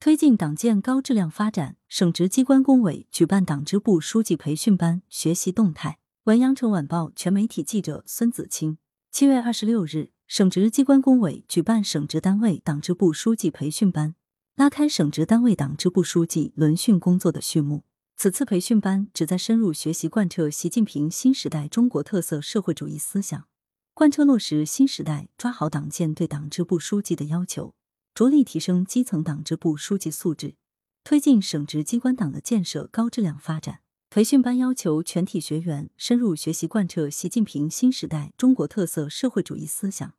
推进党建高质量发展，省直机关工委举办党支部书记培训班学习动态。文阳城晚报全媒体记者孙子清。七月二十六日，省直机关工委举办省直单位党支部书记培训班，拉开省直单位党支部书记轮训工作的序幕。此次培训班旨在深入学习贯彻习近平新时代中国特色社会主义思想，贯彻落实新时代抓好党建对党支部书记的要求。着力提升基层党支部书记素质，推进省直机关党的建设高质量发展。培训班要求全体学员深入学习贯彻习近平新时代中国特色社会主义思想，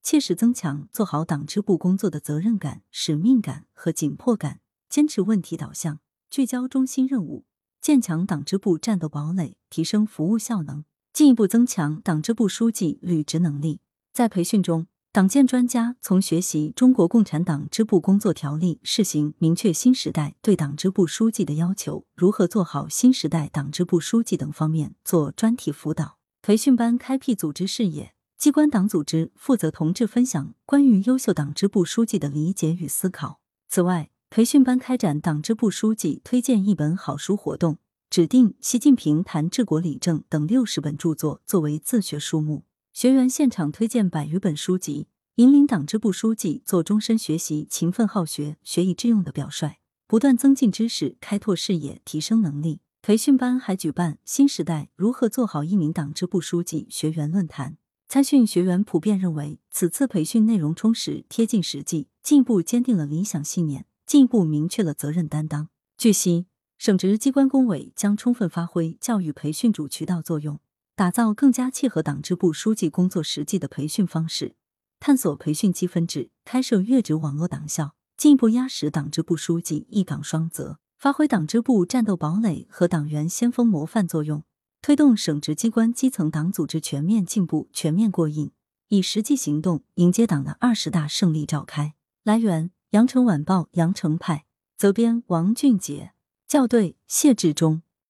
切实增强做好党支部工作的责任感、使命感和紧迫感，坚持问题导向，聚焦中心任务，建强党支部战斗堡垒，提升服务效能，进一步增强党支部书记履职能力。在培训中，党建专家从学习《中国共产党支部工作条例》试行明确新时代对党支部书记的要求，如何做好新时代党支部书记等方面做专题辅导。培训班开辟组织视野，机关党组织负责同志分享关于优秀党支部书记的理解与思考。此外，培训班开展党支部书记推荐一本好书活动，指定《习近平谈治国理政》等六十本著作作为自学书目。学员现场推荐百余本书籍，引领党支部书记做终身学习、勤奋好学、学以致用的表率，不断增进知识、开拓视野、提升能力。培训班还举办“新时代如何做好一名党支部书记”学员论坛。参训学员普遍认为，此次培训内容充实、贴近实际，进一步坚定了理想信念，进一步明确了责任担当。据悉，省直机关工委将充分发挥教育培训主渠道作用。打造更加切合党支部书记工作实际的培训方式，探索培训积分制，开设越职网络党校，进一步压实党支部书记一岗双责，发挥党支部战斗堡垒和党员先锋模范作用，推动省直机关基层党组织全面进步、全面过硬，以实际行动迎接党的二十大胜利召开。来源：羊城晚报羊城派，责编：王俊杰，校对：谢志忠。